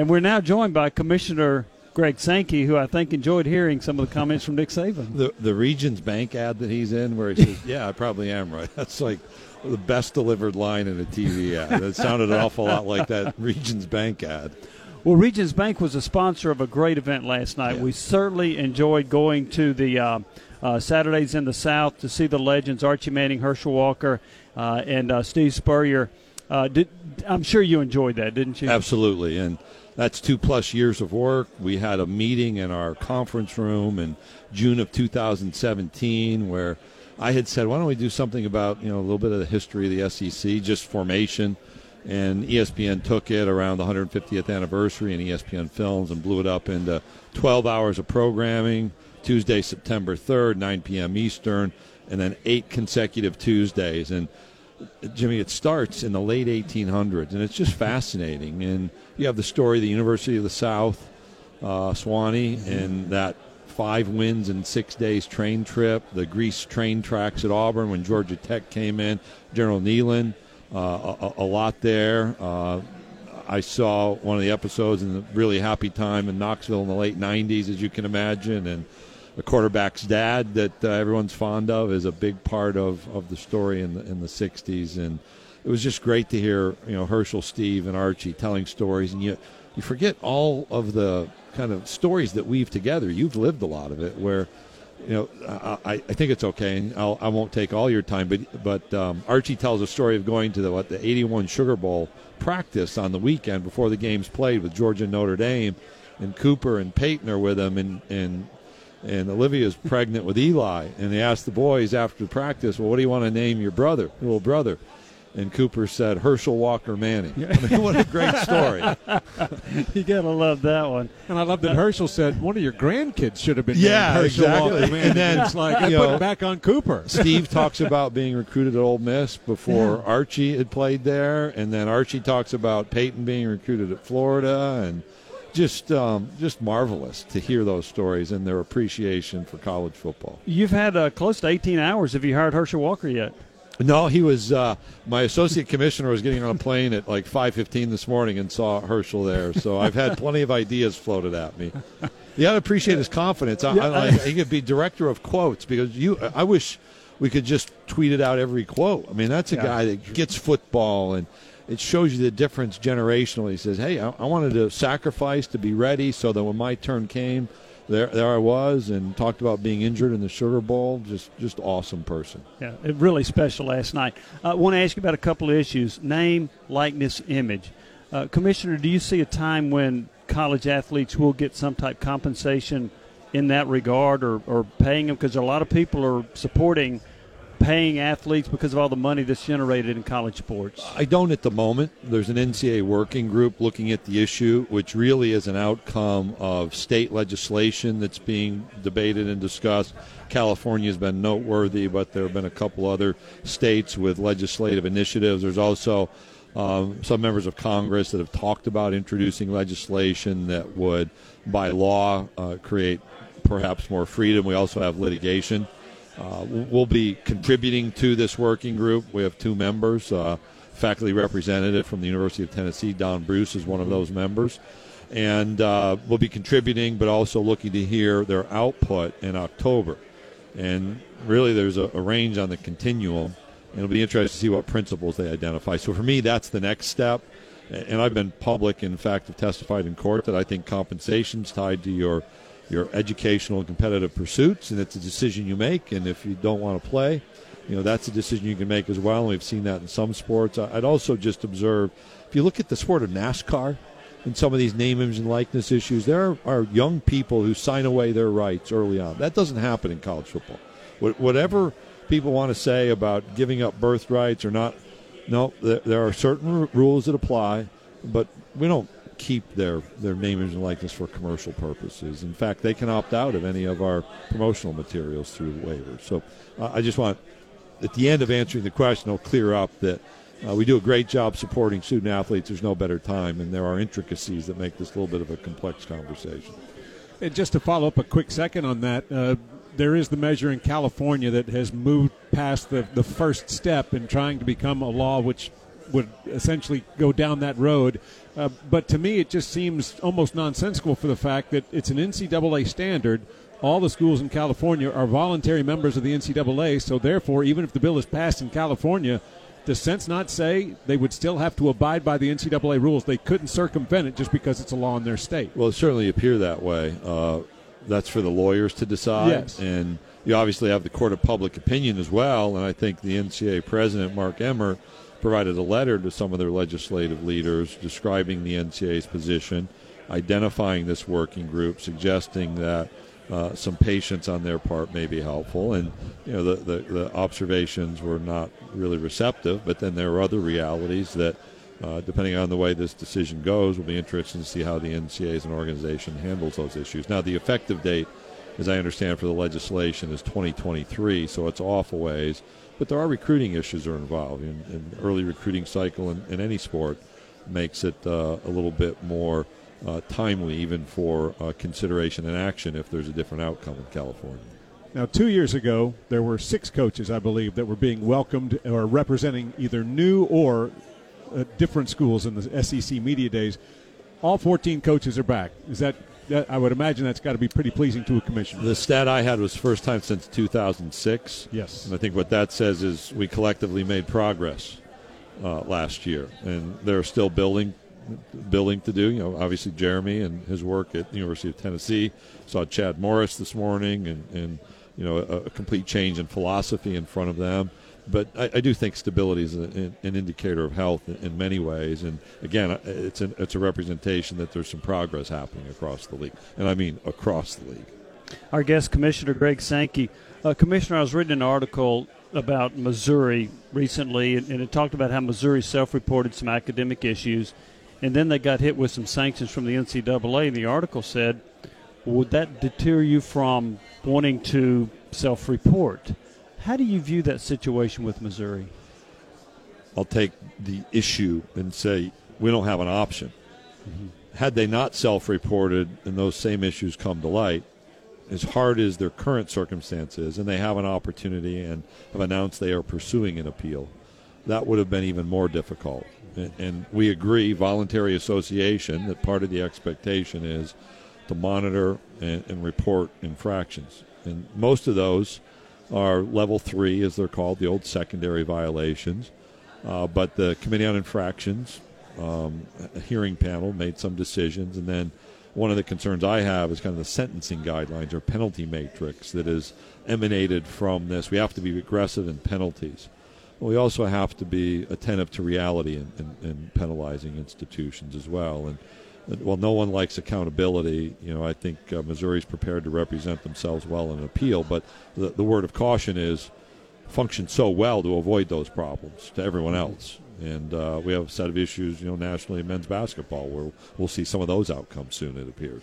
And we're now joined by Commissioner Greg Sankey, who I think enjoyed hearing some of the comments from Nick Saban. The the Regions Bank ad that he's in, where he says, "Yeah, I probably am right." That's like the best delivered line in a TV ad. It sounded an awful lot like that Regions Bank ad. Well, Regions Bank was a sponsor of a great event last night. Yeah. We certainly enjoyed going to the uh, uh, Saturdays in the South to see the legends Archie Manning, Herschel Walker, uh, and uh, Steve Spurrier. Uh, did, I'm sure you enjoyed that, didn't you? Absolutely, and that's two plus years of work. We had a meeting in our conference room in June of 2017 where I had said, "Why don't we do something about you know a little bit of the history of the SEC, just formation." And ESPN took it around the 150th anniversary and ESPN Films and blew it up into 12 hours of programming. Tuesday, September 3rd, 9 p.m. Eastern, and then eight consecutive Tuesdays. And Jimmy, it starts in the late 1800s, and it's just fascinating. And you have the story of the University of the South, uh, Sewanee, and that five wins in six days train trip, the grease train tracks at Auburn when Georgia Tech came in, General Neyland, uh, a, a lot there. Uh, I saw one of the episodes in the really happy time in Knoxville in the late 90s, as you can imagine, and the quarterback's dad that uh, everyone's fond of is a big part of, of the story in the, in the 60s. And it was just great to hear, you know, Herschel, Steve, and Archie telling stories. And you, you forget all of the kind of stories that weave together. You've lived a lot of it where, you know, I, I think it's okay, and I'll, I won't take all your time, but but um, Archie tells a story of going to the what the '81 Sugar Bowl practice on the weekend before the games played with Georgia and Notre Dame, and Cooper and Peyton are with him, and and and Olivia's pregnant with Eli, and they asked the boys after practice, well, what do you want to name your brother, your little brother? And Cooper said Herschel Walker Manning. I mean, what a great story! you gotta love that one. And I love that Herschel said one of your grandkids should have been Yeah, named Herschel exactly. Walker. Man, And then, it's like I you put know, it back on Cooper. Steve talks about being recruited at Ole Miss before Archie had played there, and then Archie talks about Peyton being recruited at Florida, and just um, just marvelous to hear those stories and their appreciation for college football. You've had uh, close to 18 hours. Have you hired Herschel Walker yet? No, he was uh, my associate commissioner was getting on a plane at like five fifteen this morning and saw Herschel there. So I've had plenty of ideas floated at me. You got to appreciate his confidence. I, I, like, he could be director of quotes because you. I wish we could just tweet it out every quote. I mean, that's a Yeah. guy that gets football and. It shows you the difference generationally. He says, "Hey, I, I wanted to sacrifice to be ready, so that when my turn came, there, there I was." And talked about being injured in the Sugar Bowl. Just, just awesome person. Yeah, really special last night. I want to ask you about a couple of issues: name, likeness, image. Uh, Commissioner, do you see a time when college athletes will get some type of compensation in that regard, or, or paying them? Because a lot of people are supporting paying athletes because of all the money that's generated in college sports. I don't at the moment. There's an NCAA working group looking at the issue, which really is an outcome of state legislation that's being debated and discussed. California has been noteworthy, but there have been a couple other states with legislative initiatives. There's also um, some members of Congress that have talked about introducing legislation that would, by law, uh, create perhaps more freedom. We also have litigation. Uh, we'll be contributing to this working group. We have two members. Uh, faculty representative from the University of Tennessee, Don Bruce, is one of those members. And uh, we'll be contributing, but also looking to hear their output in October. And really, there's a, a range on the continuum. And it'll be interesting to see what principles they identify. So for me, that's the next step. And I've been public, in fact, have testified in court that I think compensation's tied to your your educational and competitive pursuits, and it's a decision you make. And if you don't want to play, you know that's a decision you can make as well. And we've seen that in some sports. I'd also just observe if you look at the sport of NASCAR and some of these name, image, and likeness issues, there are young people who sign away their rights early on. That doesn't happen in college football. Whatever people want to say about giving up birthrights or not, no, there, are certain rules that apply, but we don't keep their, their name, image, and likeness for commercial purposes. In fact, they can opt out of any of our promotional materials through waivers. So uh, I just want, at the end of answering the question, I'll clear up that uh, we do a great job supporting student athletes. There's no better time, and there are intricacies that make this a little bit of a complex conversation. And just to follow up a quick second on that, uh, there is the measure in California that has moved past the, the first step in trying to become a law which would essentially go down that road. Uh, but to me, it just seems almost nonsensical for the fact that it's an NCAA standard. All the schools in California are voluntary members of the NCAA, so therefore, even if the bill is passed in California, does sense not say they would still have to abide by the NCAA rules? They couldn't circumvent it just because it's a law in their state. Well, it certainly appear that way. Uh, that's for the lawyers to decide. Yes. And you obviously have the court of public opinion as well. And I think the NCAA president, Mark Emmert, provided a letter to some of their legislative leaders describing the NCAA's position, identifying this working group, suggesting that uh, some patience on their part may be helpful. And you know, the, the, the, observations were not really receptive. But then there are other realities that, uh, depending on the way this decision goes, will be interesting to see how the NCAA as an organization handles those issues. Now, the effective date, as I understand, for the legislation is 2023, so it's off a ways. But there are recruiting issues that are involved. In, in early recruiting cycle in, in any sport makes it uh, a little bit more uh, timely, even for uh, consideration and action if there's a different outcome in California. Now, two years ago, there were six coaches, I believe, that were being welcomed or representing either new or uh, different schools in the SEC media days. All 14 coaches are back. Is that, that I would imagine that's got to be pretty pleasing to a commissioner. The stat I had was first time since 2006. Yes. And I think what that says is we collectively made progress uh, last year, and they're still building building to do. You know, obviously Jeremy and his work at the University of Tennessee. Saw Chad Morris this morning, and, and you know a, a complete change in philosophy in front of them. But I, I do think stability is a, an indicator of health in, in, many ways. And again, it's an, it's a representation that there's some progress happening across the league, and I mean across the league. Our guest, Commissioner Greg Sankey. Uh, Commissioner, I was reading an article about Missouri recently, and, and it talked about how Missouri self-reported some academic issues and then they got hit with some sanctions from the NCAA. And the article said, would that deter you from wanting to self report? How do you view that situation with Missouri? I'll take the issue and say we don't have an option. Mm-hmm. Had they not self reported and those same issues come to light, as hard as their current circumstances, and they have an opportunity and have announced they are pursuing an appeal, that would have been even more difficult and we agree, voluntary association, that part of the expectation is to monitor and, and, report infractions. And most of those are level three, as they're called, the old secondary violations. Uh, but the Committee on Infractions um, hearing panel made some decisions, and then one of the concerns I have is kind of the sentencing guidelines or penalty matrix that is emanated from this. We have to be aggressive in penalties But we also have to be attentive to reality in, in, in penalizing institutions as well. And, while no one likes accountability, you know, I think uh, Missouri's prepared to represent themselves well in an appeal. But the, the word of caution is function so well to avoid those problems to everyone else. And uh, we have a set of issues, you know, nationally in men's basketball where we'll see some of those outcomes soon, it appears.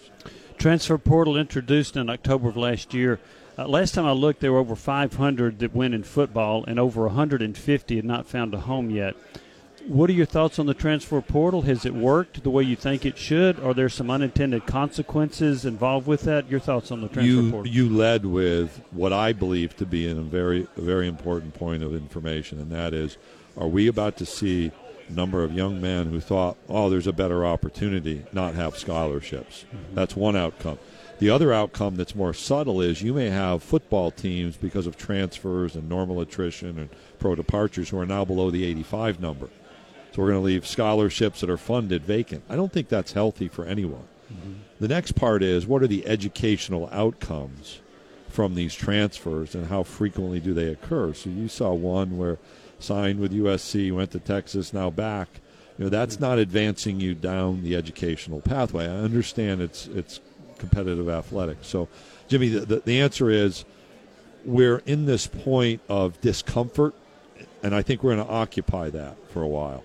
Transfer portal introduced in October of last year. Uh, last time I looked, there were over 500 that went in football, and over 150 had not found a home yet. What are your thoughts on the transfer portal? Has it worked the way you think it should? Are there some unintended consequences involved with that? Your thoughts on the transfer you, portal? You led with what I believe to be a very, a very important point of information, and that is, are we about to see a number of young men who thought, oh, there's a better opportunity, not have scholarships? Mm-hmm. That's one outcome. The other outcome that's more subtle is you may have football teams because of transfers and normal attrition and pro departures who are now below the 85 number. So we're going to leave scholarships that are funded vacant. I don't think that's healthy for anyone. Mm-hmm. The next part is what are the educational outcomes from these transfers and how frequently do they occur? So you saw one where signed with USC, went to Texas, now back. You know, that's not advancing you down the educational pathway. I understand it's it's competitive athletics. So, Jimmy, the, the, the answer is we're in this point of discomfort, and I think we're going to occupy that for a while.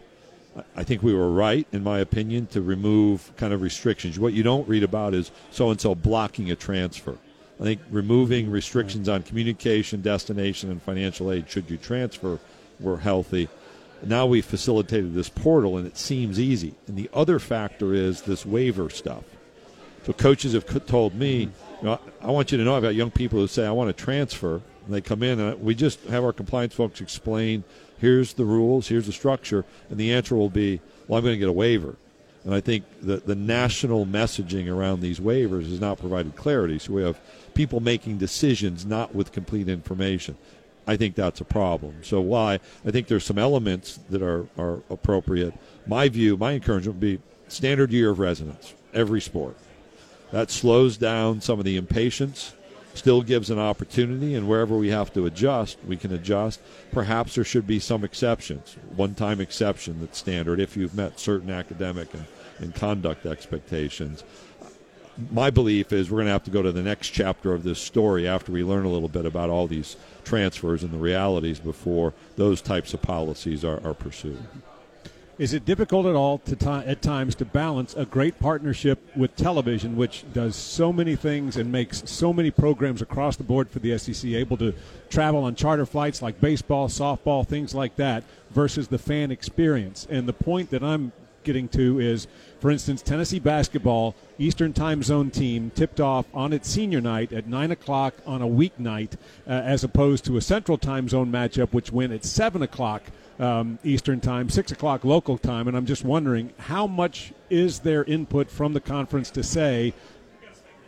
I think we were right, in my opinion, to remove kind of restrictions. What you don't read about is so and so blocking a transfer. I think removing restrictions on communication, destination, and financial aid should you transfer were healthy. Now we've facilitated this portal, and it seems easy. And the other factor is this waiver stuff. So coaches have told me, you know, I want you to know I've got young people who say I want to transfer, They come in and we just have our compliance folks explain. Here's the rules. Here's the structure, and the answer will be, "Well, I'm going to get a waiver." And I think the the national messaging around these waivers has not provided clarity. So we have people making decisions not with complete information. I think that's a problem. So why I think there's some elements that are, are appropriate. My view, my encouragement would be standard year of residence, every sport. That slows down some of the impatience, still gives an opportunity, and wherever we have to adjust, we can adjust. Perhaps there should be some exceptions, one time exception that's standard if you've met certain academic and, and conduct expectations my belief is we're going to have to go to the next chapter of this story after we learn a little bit about all these transfers and the realities before those types of policies are, are pursued. Is it difficult at all to t- at times to balance a great partnership with television, which does so many things and makes so many programs across the board for the SEC able to travel on charter flights like baseball, softball, things like that, versus the fan experience? And the point that I'm getting to is, for instance, Tennessee basketball, Eastern Time Zone team tipped off on its senior night at 9 o'clock on a weeknight, uh, as opposed to a Central Time Zone matchup, which went at 7 o'clock um, Eastern Time, 6 o'clock local time. And I'm just wondering how much is there input from the conference to say,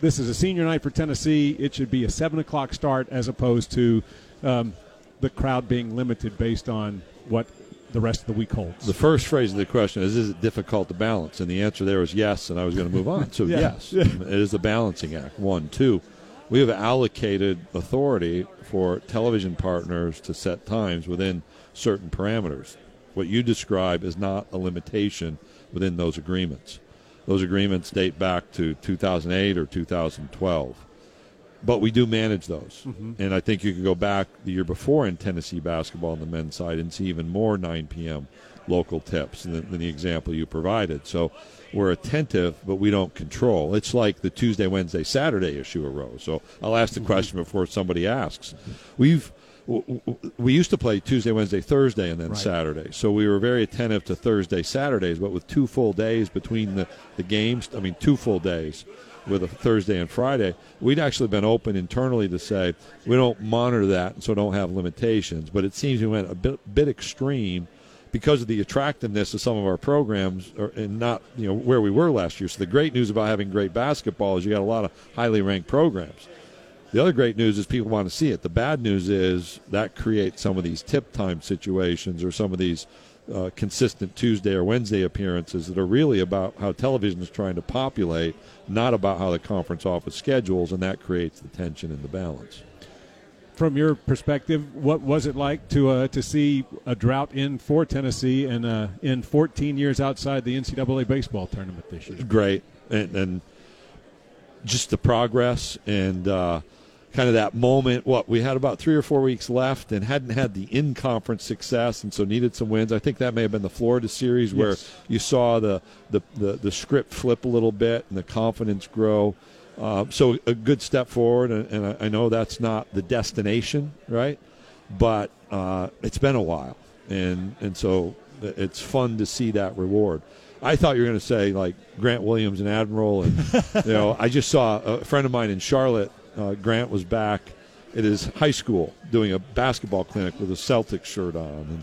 this is a senior night for Tennessee, it should be a 7 o'clock start as opposed to um, the crowd being limited based on what the rest of the week holds. The first phrase of the question is Is it difficult to balance? And the answer there was yes, and I was going to move on. So, yeah. yes, it is a balancing act. One. Two, we have allocated authority for television partners to set times within certain parameters. What you describe is not a limitation within those agreements. Those agreements date back to 2008 or 2012 but we do manage those. Mm-hmm. And I think you could go back the year before in Tennessee basketball on the men's side and see even more 9 p.m. local tips than, than, the example you provided. So we're attentive, but we don't control. It's like the Tuesday, Wednesday, Saturday issue arose. So I'll ask the mm-hmm. question before somebody asks. We've we used to play Tuesday, Wednesday, Thursday, and then right. Saturday. So we were very attentive to Thursday, Saturdays, but with two full days between the, the games, I mean, two full days with a Thursday and Friday, we'd actually been open internally to say we don't monitor that, so don't have limitations. But it seems we went a bit, bit extreme because of the attractiveness of some of our programs, or, and not you know where we were last year. So the great news about having great basketball is you got a lot of highly ranked programs. The other great news is people want to see it. The bad news is that creates some of these tip time situations or some of these uh, consistent Tuesday or Wednesday appearances that are really about how television is trying to populate, not about how the conference office schedules, and that creates the tension and the balance. From your perspective, what was it like to uh, to see a drought in for Tennessee and uh, in 14 years outside the NCAA baseball tournament this year? Great, and, and just the progress and uh, kind of that moment. What we had about three or four weeks left and hadn't had the in conference success, and so needed some wins. I think that may have been the Florida series where yes. you saw the, the, the the script flip a little bit and the confidence grow. Uh, so a good step forward, and, and I, I, know that's not the destination, right? But uh, it's been a while, and and so it's fun to see that reward. I thought you were going to say like Grant Williams and Admiral, and you know I just saw a friend of mine in Charlotte uh, Grant was back at his high school doing a basketball clinic with a Celtics shirt on, and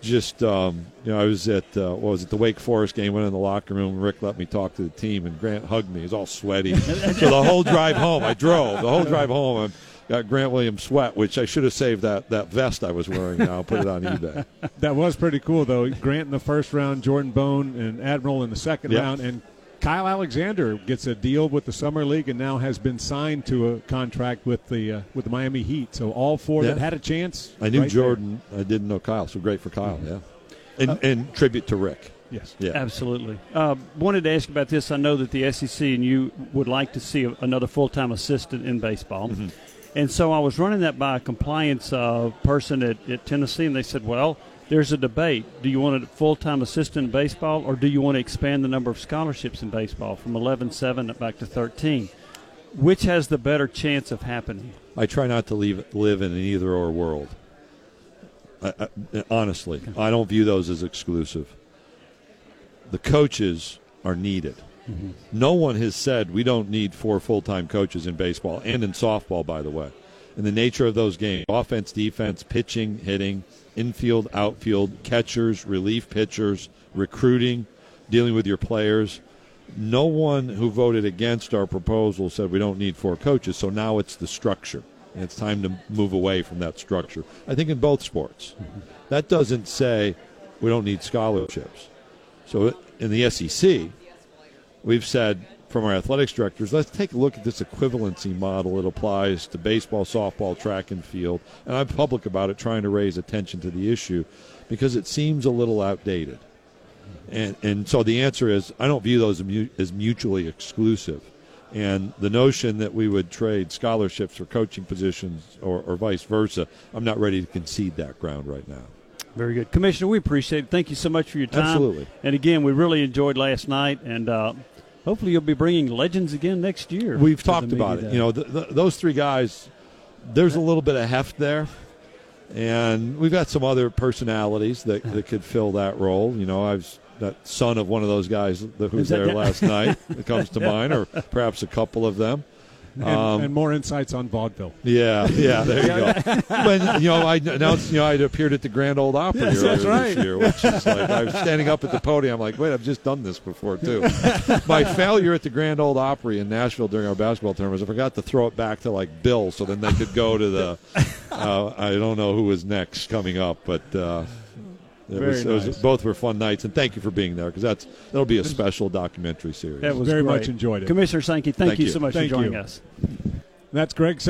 just um, you know, I was at uh, what was it the Wake Forest game? Went in the locker room. Rick let me talk to the team, and Grant hugged me. He's all sweaty. so the whole drive home, I drove the whole drive home. I got Grant Williams sweat, which I should have saved that, that vest I was wearing now, put it on eBay. That was pretty cool, though. Grant in the first round, Jordan Bone and Admiral in the second yep. round, and Kyle Alexander gets a deal with the summer league and now has been signed to a contract with the uh, with the Miami Heat. So all four yeah. that had a chance. I knew right Jordan. There. I didn't know Kyle. So great for Kyle. Mm-hmm. Yeah, and, uh, and, tribute to Rick. Yes. Yeah. Absolutely. Uh, wanted to ask about this. I know that the SEC and you would like to see another full time assistant in baseball. Mm-hmm. And so I was running that by a compliance uh, person at, at Tennessee, and they said, well, there's a debate. Do you want a full time assistant in baseball, or do you want to expand the number of scholarships in baseball from 11 7 back to 13? Which has the better chance of happening? I try not to leave, live in an either or world. I, I, honestly, I don't view those as exclusive. The coaches are needed. Mm-hmm. No one has said we don't need four full time coaches in baseball and in softball, by the way. and the nature of those games offense, defense, pitching, hitting, infield, outfield, catchers, relief pitchers, recruiting, dealing with your players. No one who voted against our proposal said we don't need four coaches, so now it's the structure. And it's time to move away from that structure. I think in both sports. That doesn't say we don't need scholarships. So in the SEC, we've said from our athletics directors, let's take a look at this equivalency model that applies to baseball, softball, track and field. And I'm public about it, trying to raise attention to the issue because it seems a little outdated. And, and so the answer is I don't view those as mutually exclusive. And the notion that we would trade scholarships for coaching positions or, or vice versa, I'm not ready to concede that ground right now. Very good. Commissioner, we appreciate it. Thank you so much for your time. Absolutely. And again, we really enjoyed last night, and uh, hopefully you'll be bringing legends again next year. We've talked about it. Day. You know, the, the, those three guys, there's a little bit of heft there. And we've got some other personalities that, that could fill that role. You know, I've that son of one of those guys who was there last night that comes to mind, or perhaps a couple of them. And, um, and, more insights on vaudeville. Yeah, yeah, there you go. when you know, I announced, you know, I appeared at the Grand Ole Opry yes, earlier right. this year, which is like I was standing up at the podium. I'm like, wait, I've just done this before too. My failure at the Grand Ole Opry in Nashville during our basketball tournament was I forgot to throw it back to like Bill, so then they could go to the. Uh, I don't know who was next coming up, but. Uh, it Very was, nice. it was, both were fun nights, and thank you for being there because that's that'll be a special documentary series. That was Very great. much enjoyed it. Commissioner Sankey, thank, Thank you you. so much Thank for joining you. us. That's Greg.